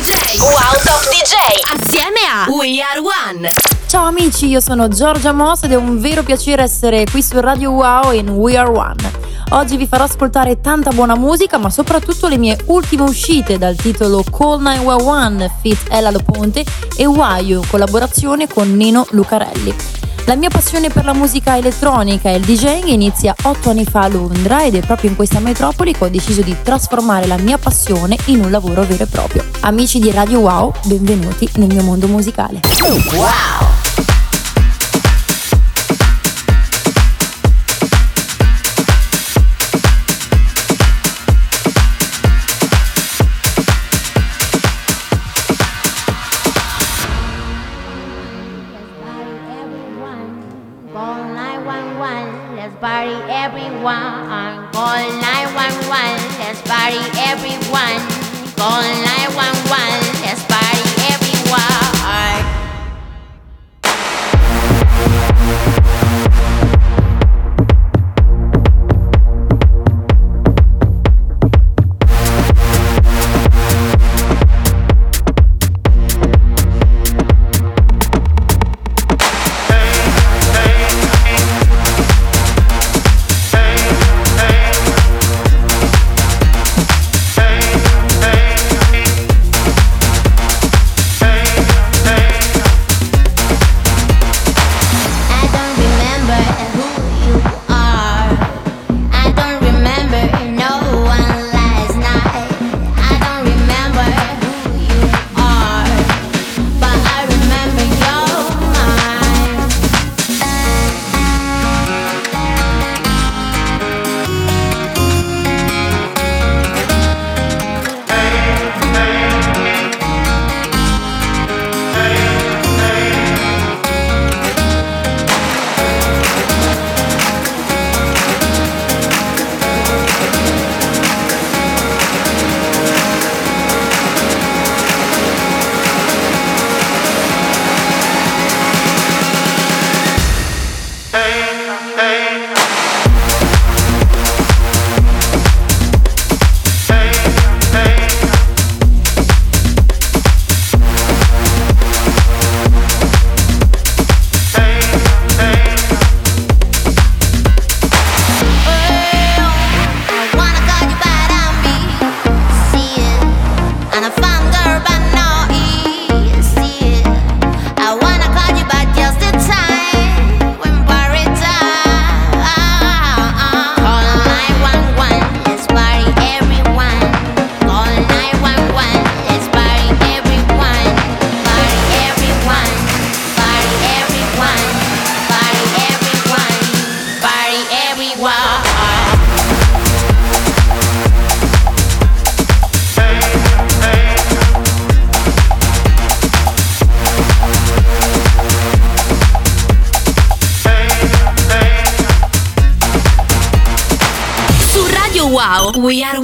DJ. Wow Top DJ. Assieme a We Are One. Ciao amici, io sono Giorgia Moss ed è un vero piacere essere qui su Radio Wow in We Are One. Oggi vi farò ascoltare tanta buona musica, ma soprattutto le mie ultime uscite dal titolo Call 911 Fit Ella Lo Ponte e Wayu, collaborazione con Nino Lucarelli. La mia passione per la musica elettronica e il DJing inizia otto anni fa a Londra ed è proprio in questa metropoli che ho deciso di trasformare la mia passione in un lavoro vero e proprio. Amici di Radio Wow, benvenuti nel mio mondo musicale. Wow! We are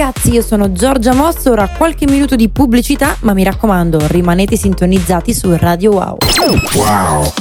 ragazzi, io sono Giorgia Mosso, ora qualche minuto di pubblicità, ma mi raccomando, rimanete sintonizzati su Radio Wow. Wow.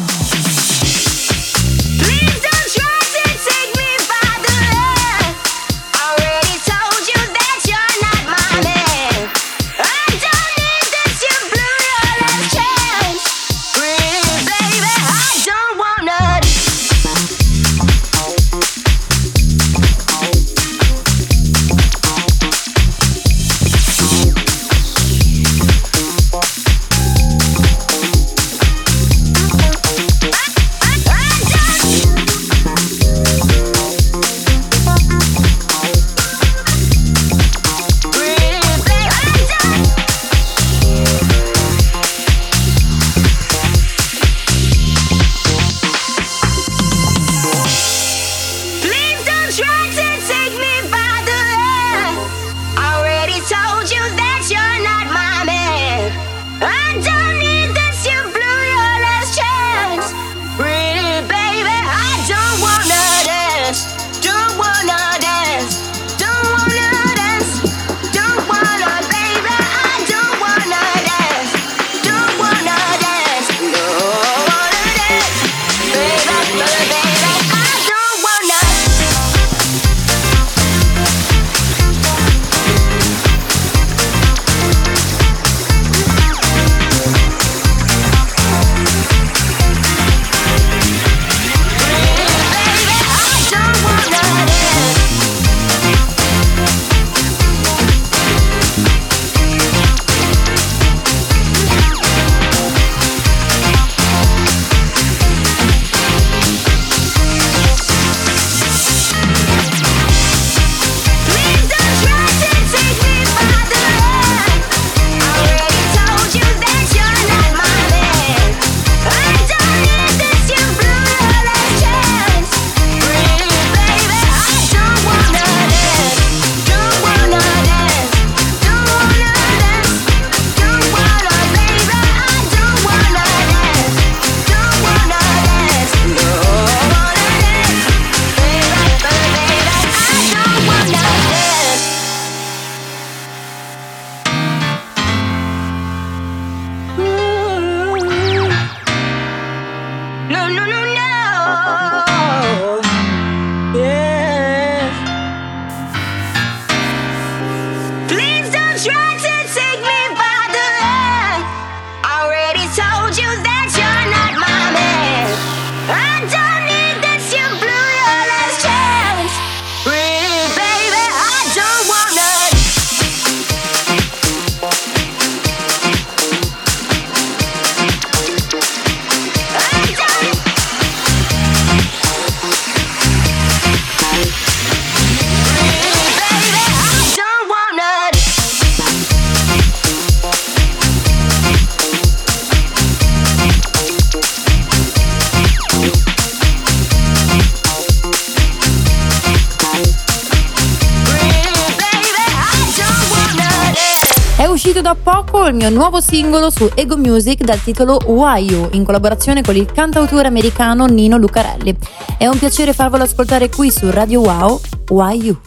Il mio nuovo singolo su Ego Music dal titolo Why You, in collaborazione con il cantautore americano Nino Lucarelli. È un piacere farvelo ascoltare qui su Radio Wow, Why You.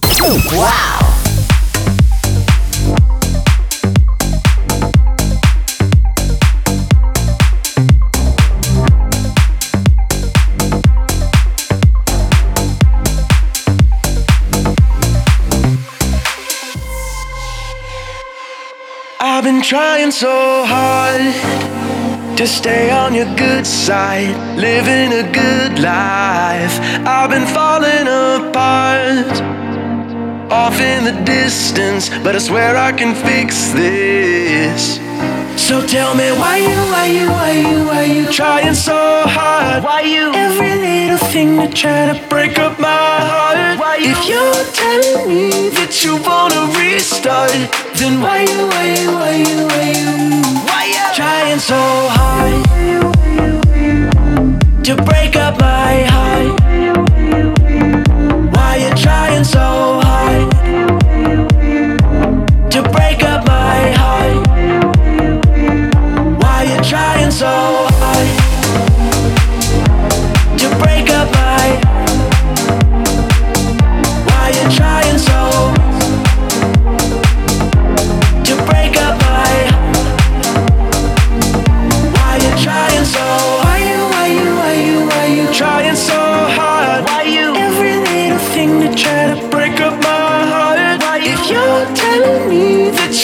Wow. Been trying so hard to stay on your good side, living a good life. I've been falling apart, off in the distance, but I swear I can fix this. So tell me why you, why you, why you, why you trying so hard? Why you every little thing to try to break up my heart? Why you, if you're telling me that you wanna restart, then why you, why you, why you, why you, why you trying so hard to break up my heart? Why you trying so hard to break up my heart? Why you trying so hard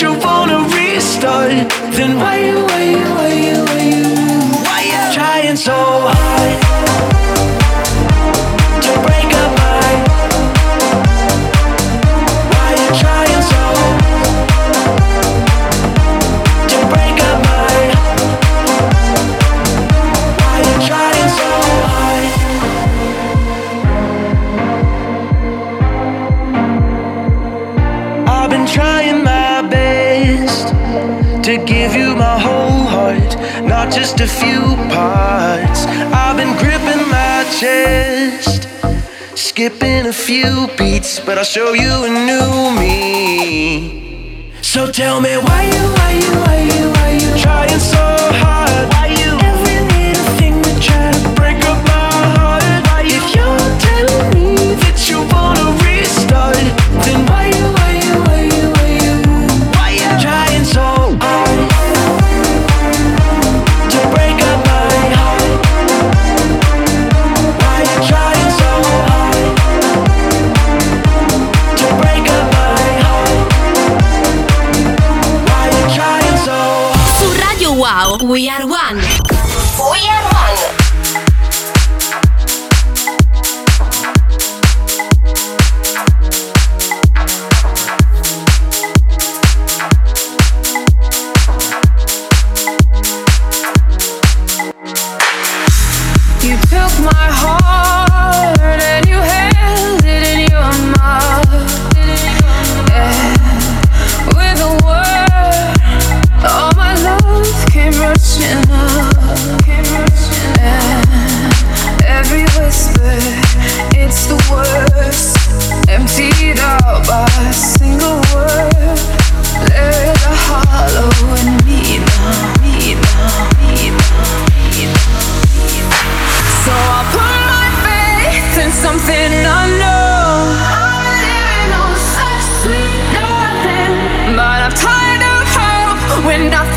you wanna restart, then why you, why you, why you, why you, why you? Trying so hard chest, skipping a few beats, but I'll show you a new me. So tell me why you, why you, why you, why you trying so hard? Something unknown. I'm living on such sweet nothing, but I'm tired of hope when nothing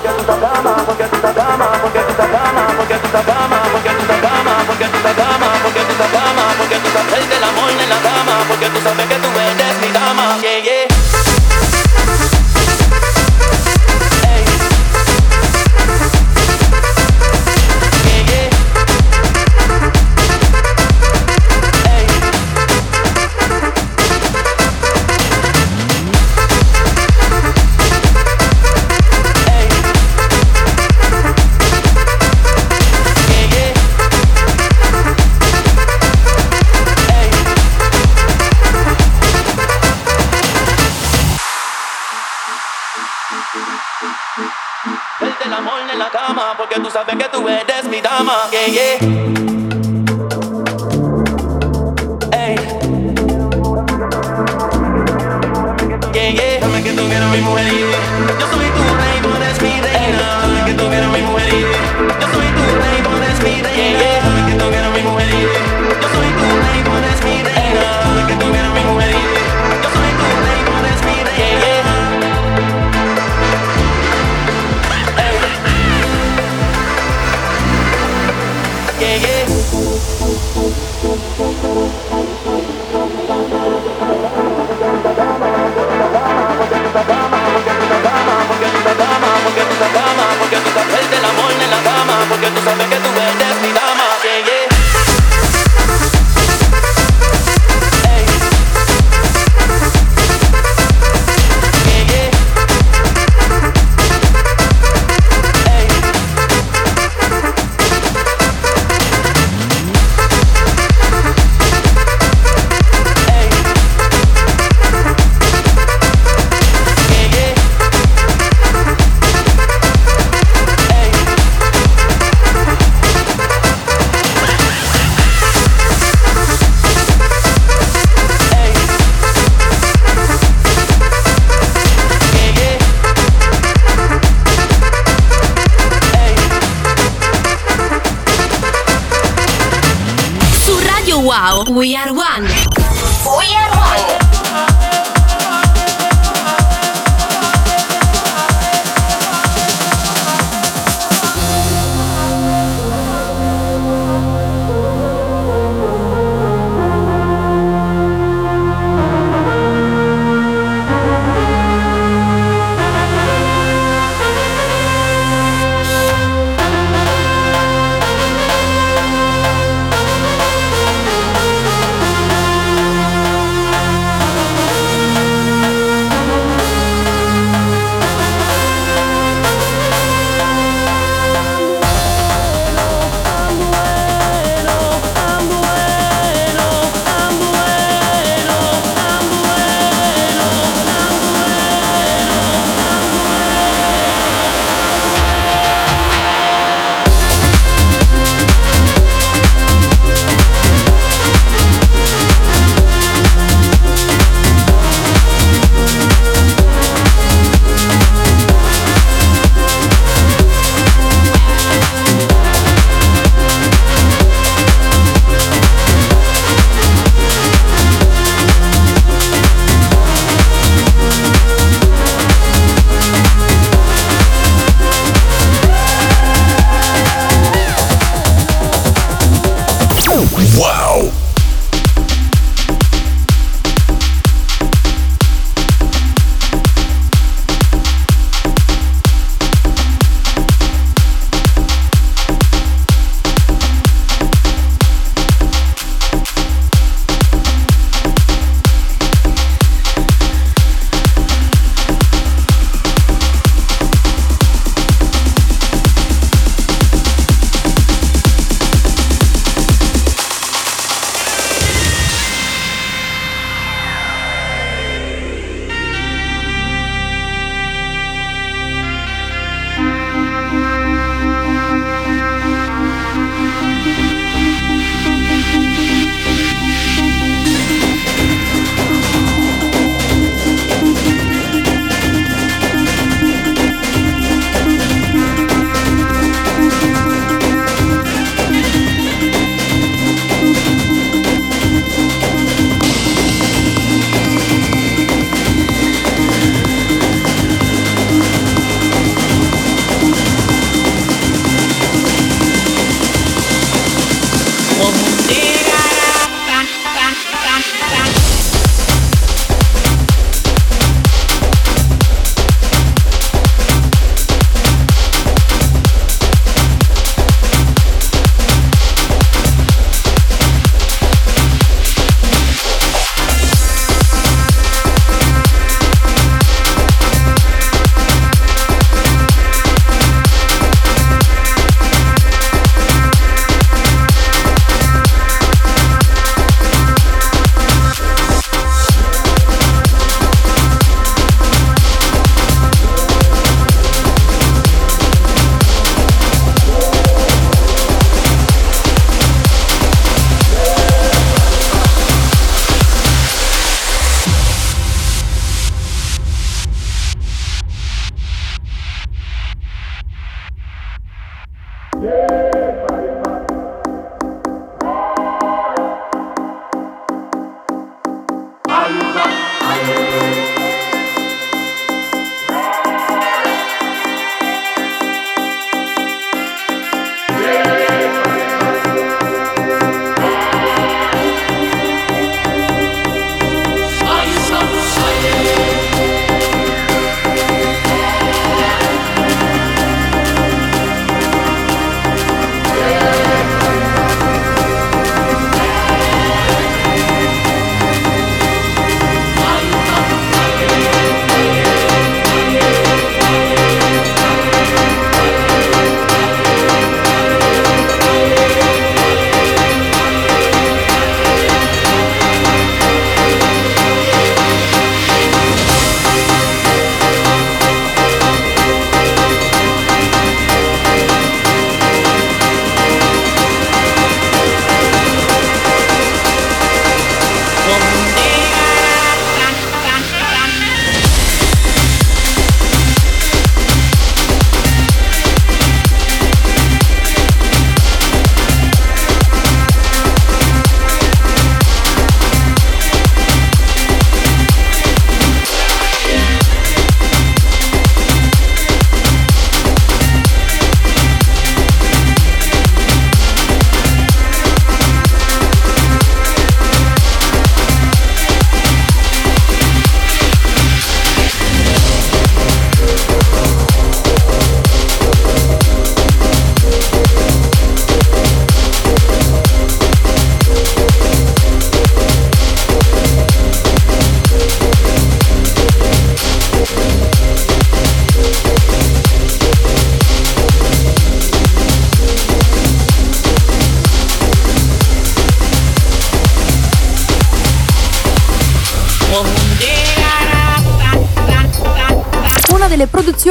Gracias. mi. Yo soy tu rey, tú eres mi reina. Que tú. Yo soy tu rey, tú Solo que tú eres mi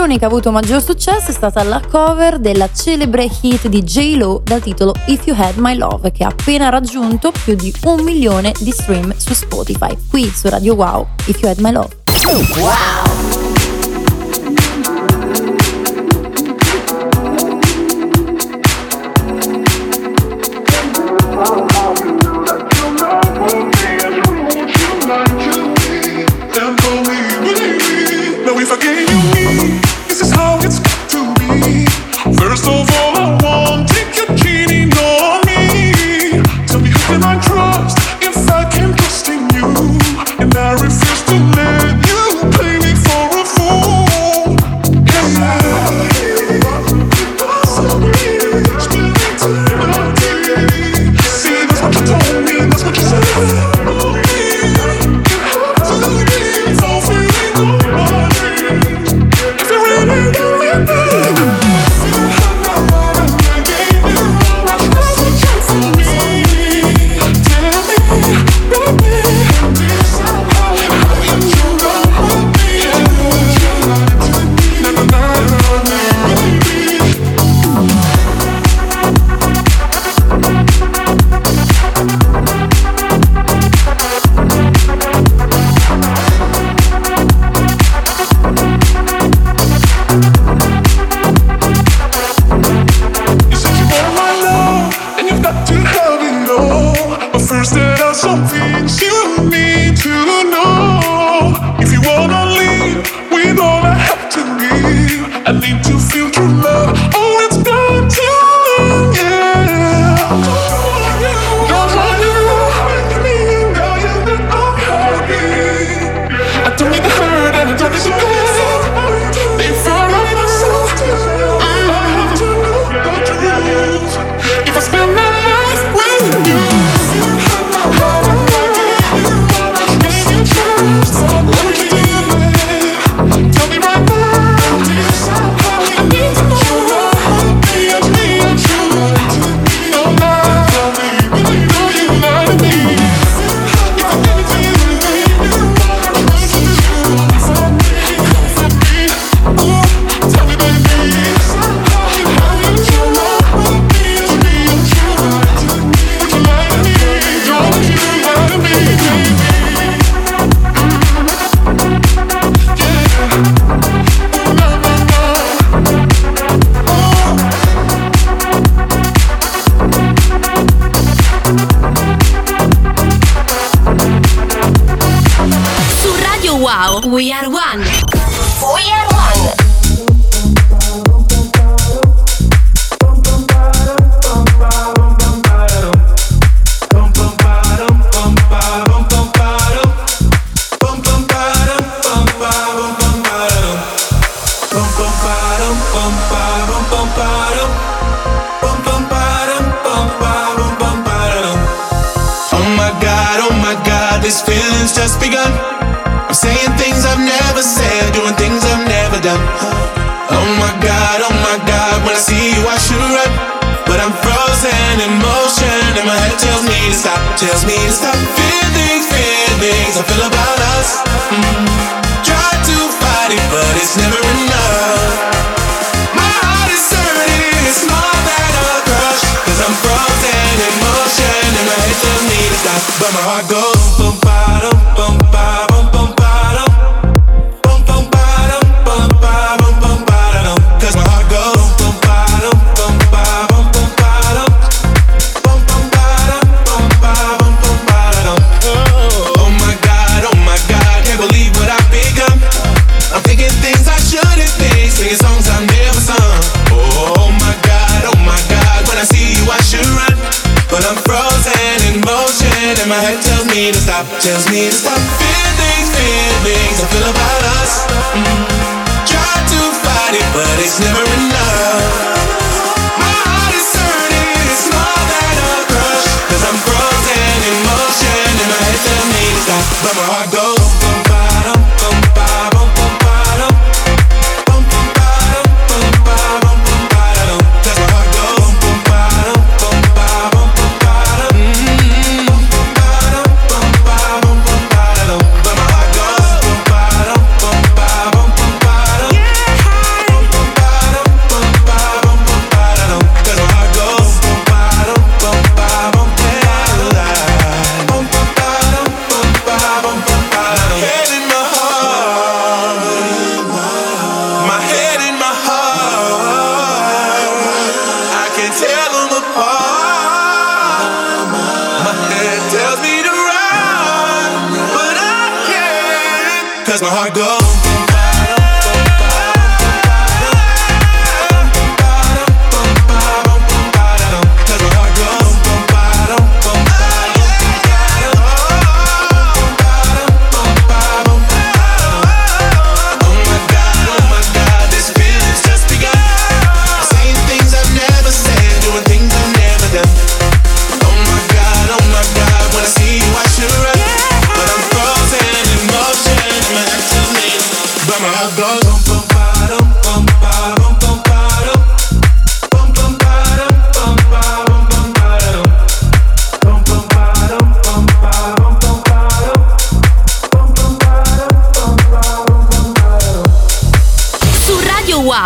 canzone che ha avuto maggior successo è stata la cover della celebre hit di J-Lo dal titolo If You Had My Love, che ha appena raggiunto più di un milione di stream su Spotify. Qui su Radio Wow, If You Had My Love. Wow! it's just begun. I'm saying things I've never said, doing things I've never done. Oh my god, oh my god, when I see you, I should run. But I'm frozen in motion, and my head tells me to stop, tells me to stop. Feelings, feelings, I feel about us. Mm-hmm. Try to fight it, but it's never enough. stop tells me to stop. Feelings, feelings, I feel about us. Mm-hmm. Try to fight it, but it's never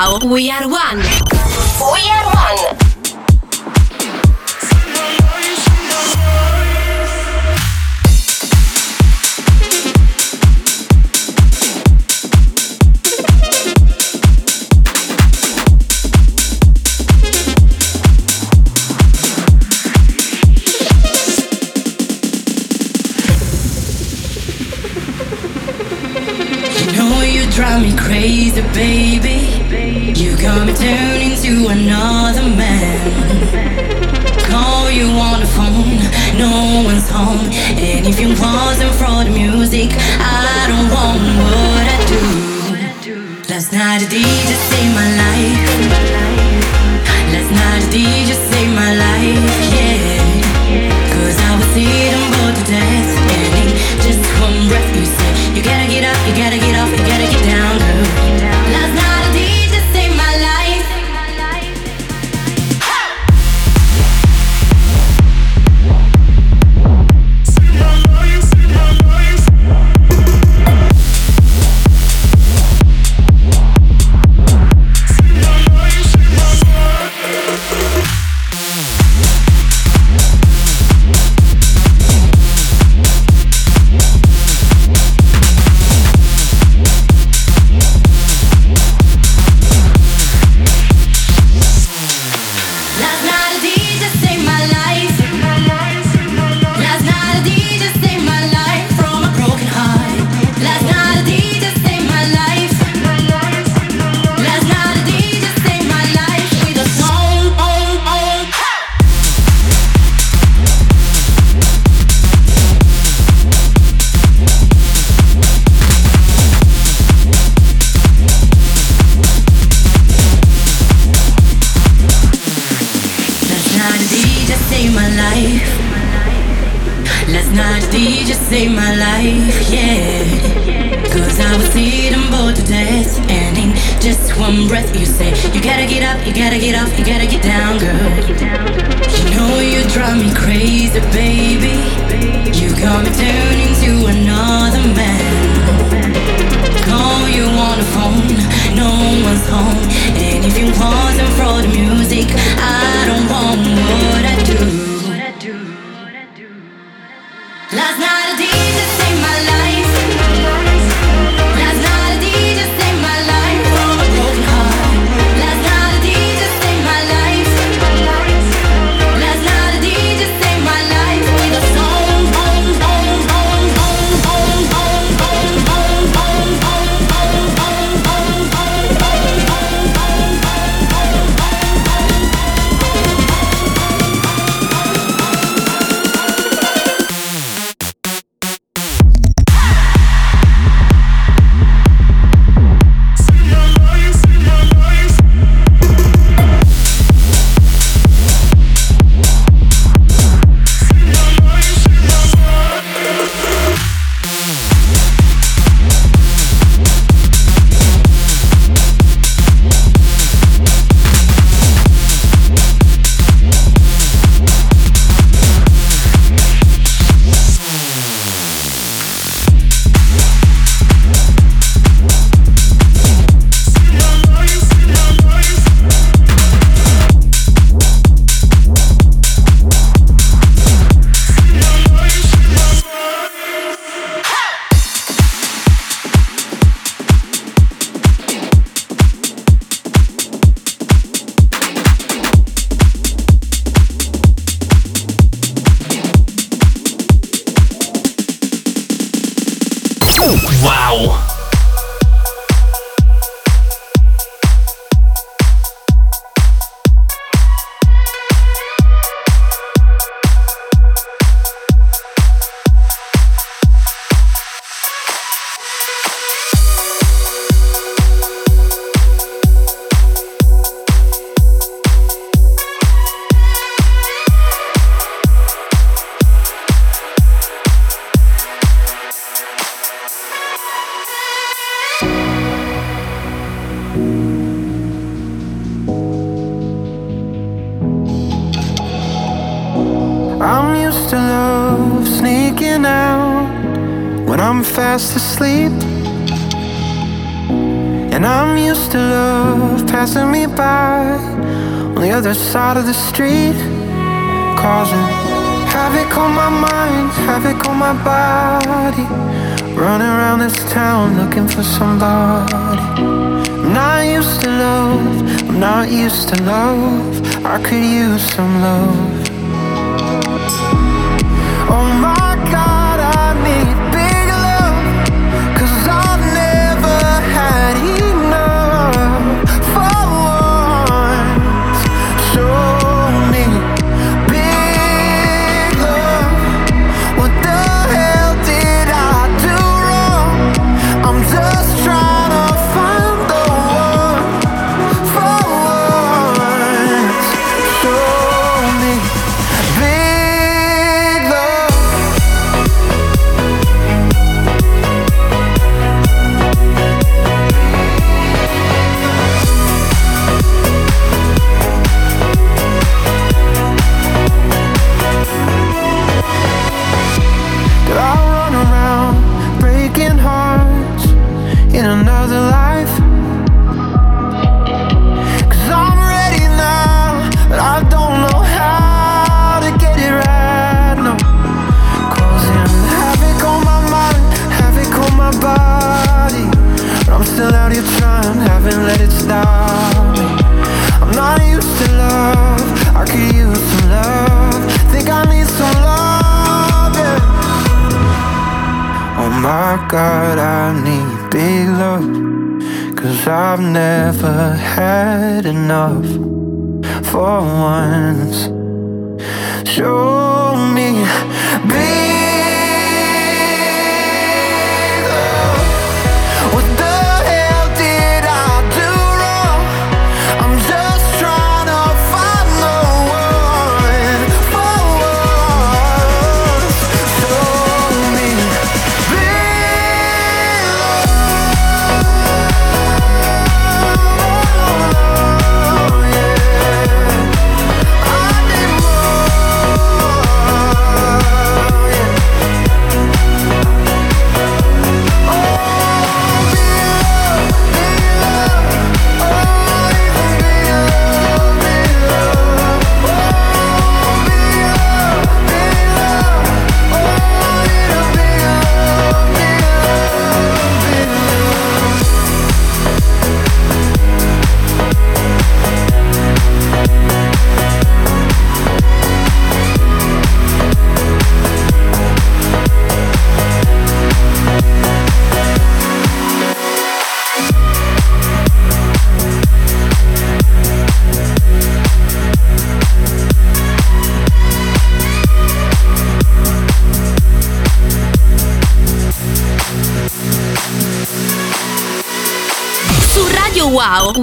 We Are other side of the street, causing havoc on my mind, havoc on my body. Running around this town looking for somebody. I'm not used to love, I'm not used to love. I could use some love.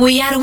We are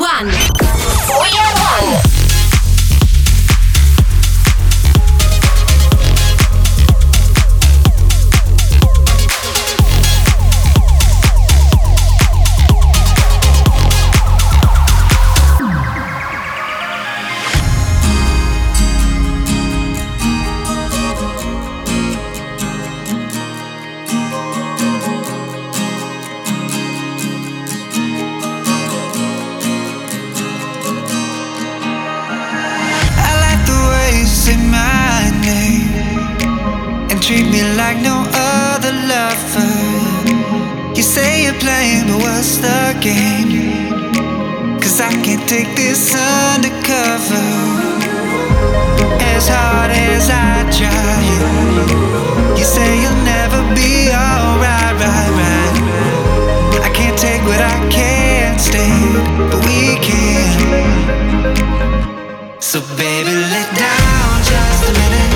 like no other lover. You say you're playing, but what's the game? Cause I can't take this undercover. As hard as I try, you say you'll never be alright, right, right. I can't take what I can't stand, but we can. So, baby, let down just a minute.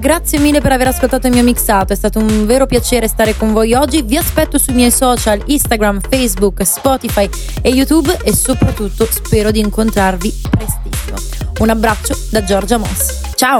grazie mille per aver ascoltato il mio mixato, è stato un vero piacere stare con voi oggi. Vi aspetto sui miei social, Instagram, Facebook, Spotify e YouTube e soprattutto spero di incontrarvi prestissimo. Un abbraccio da Giorgia Moss. Ciao!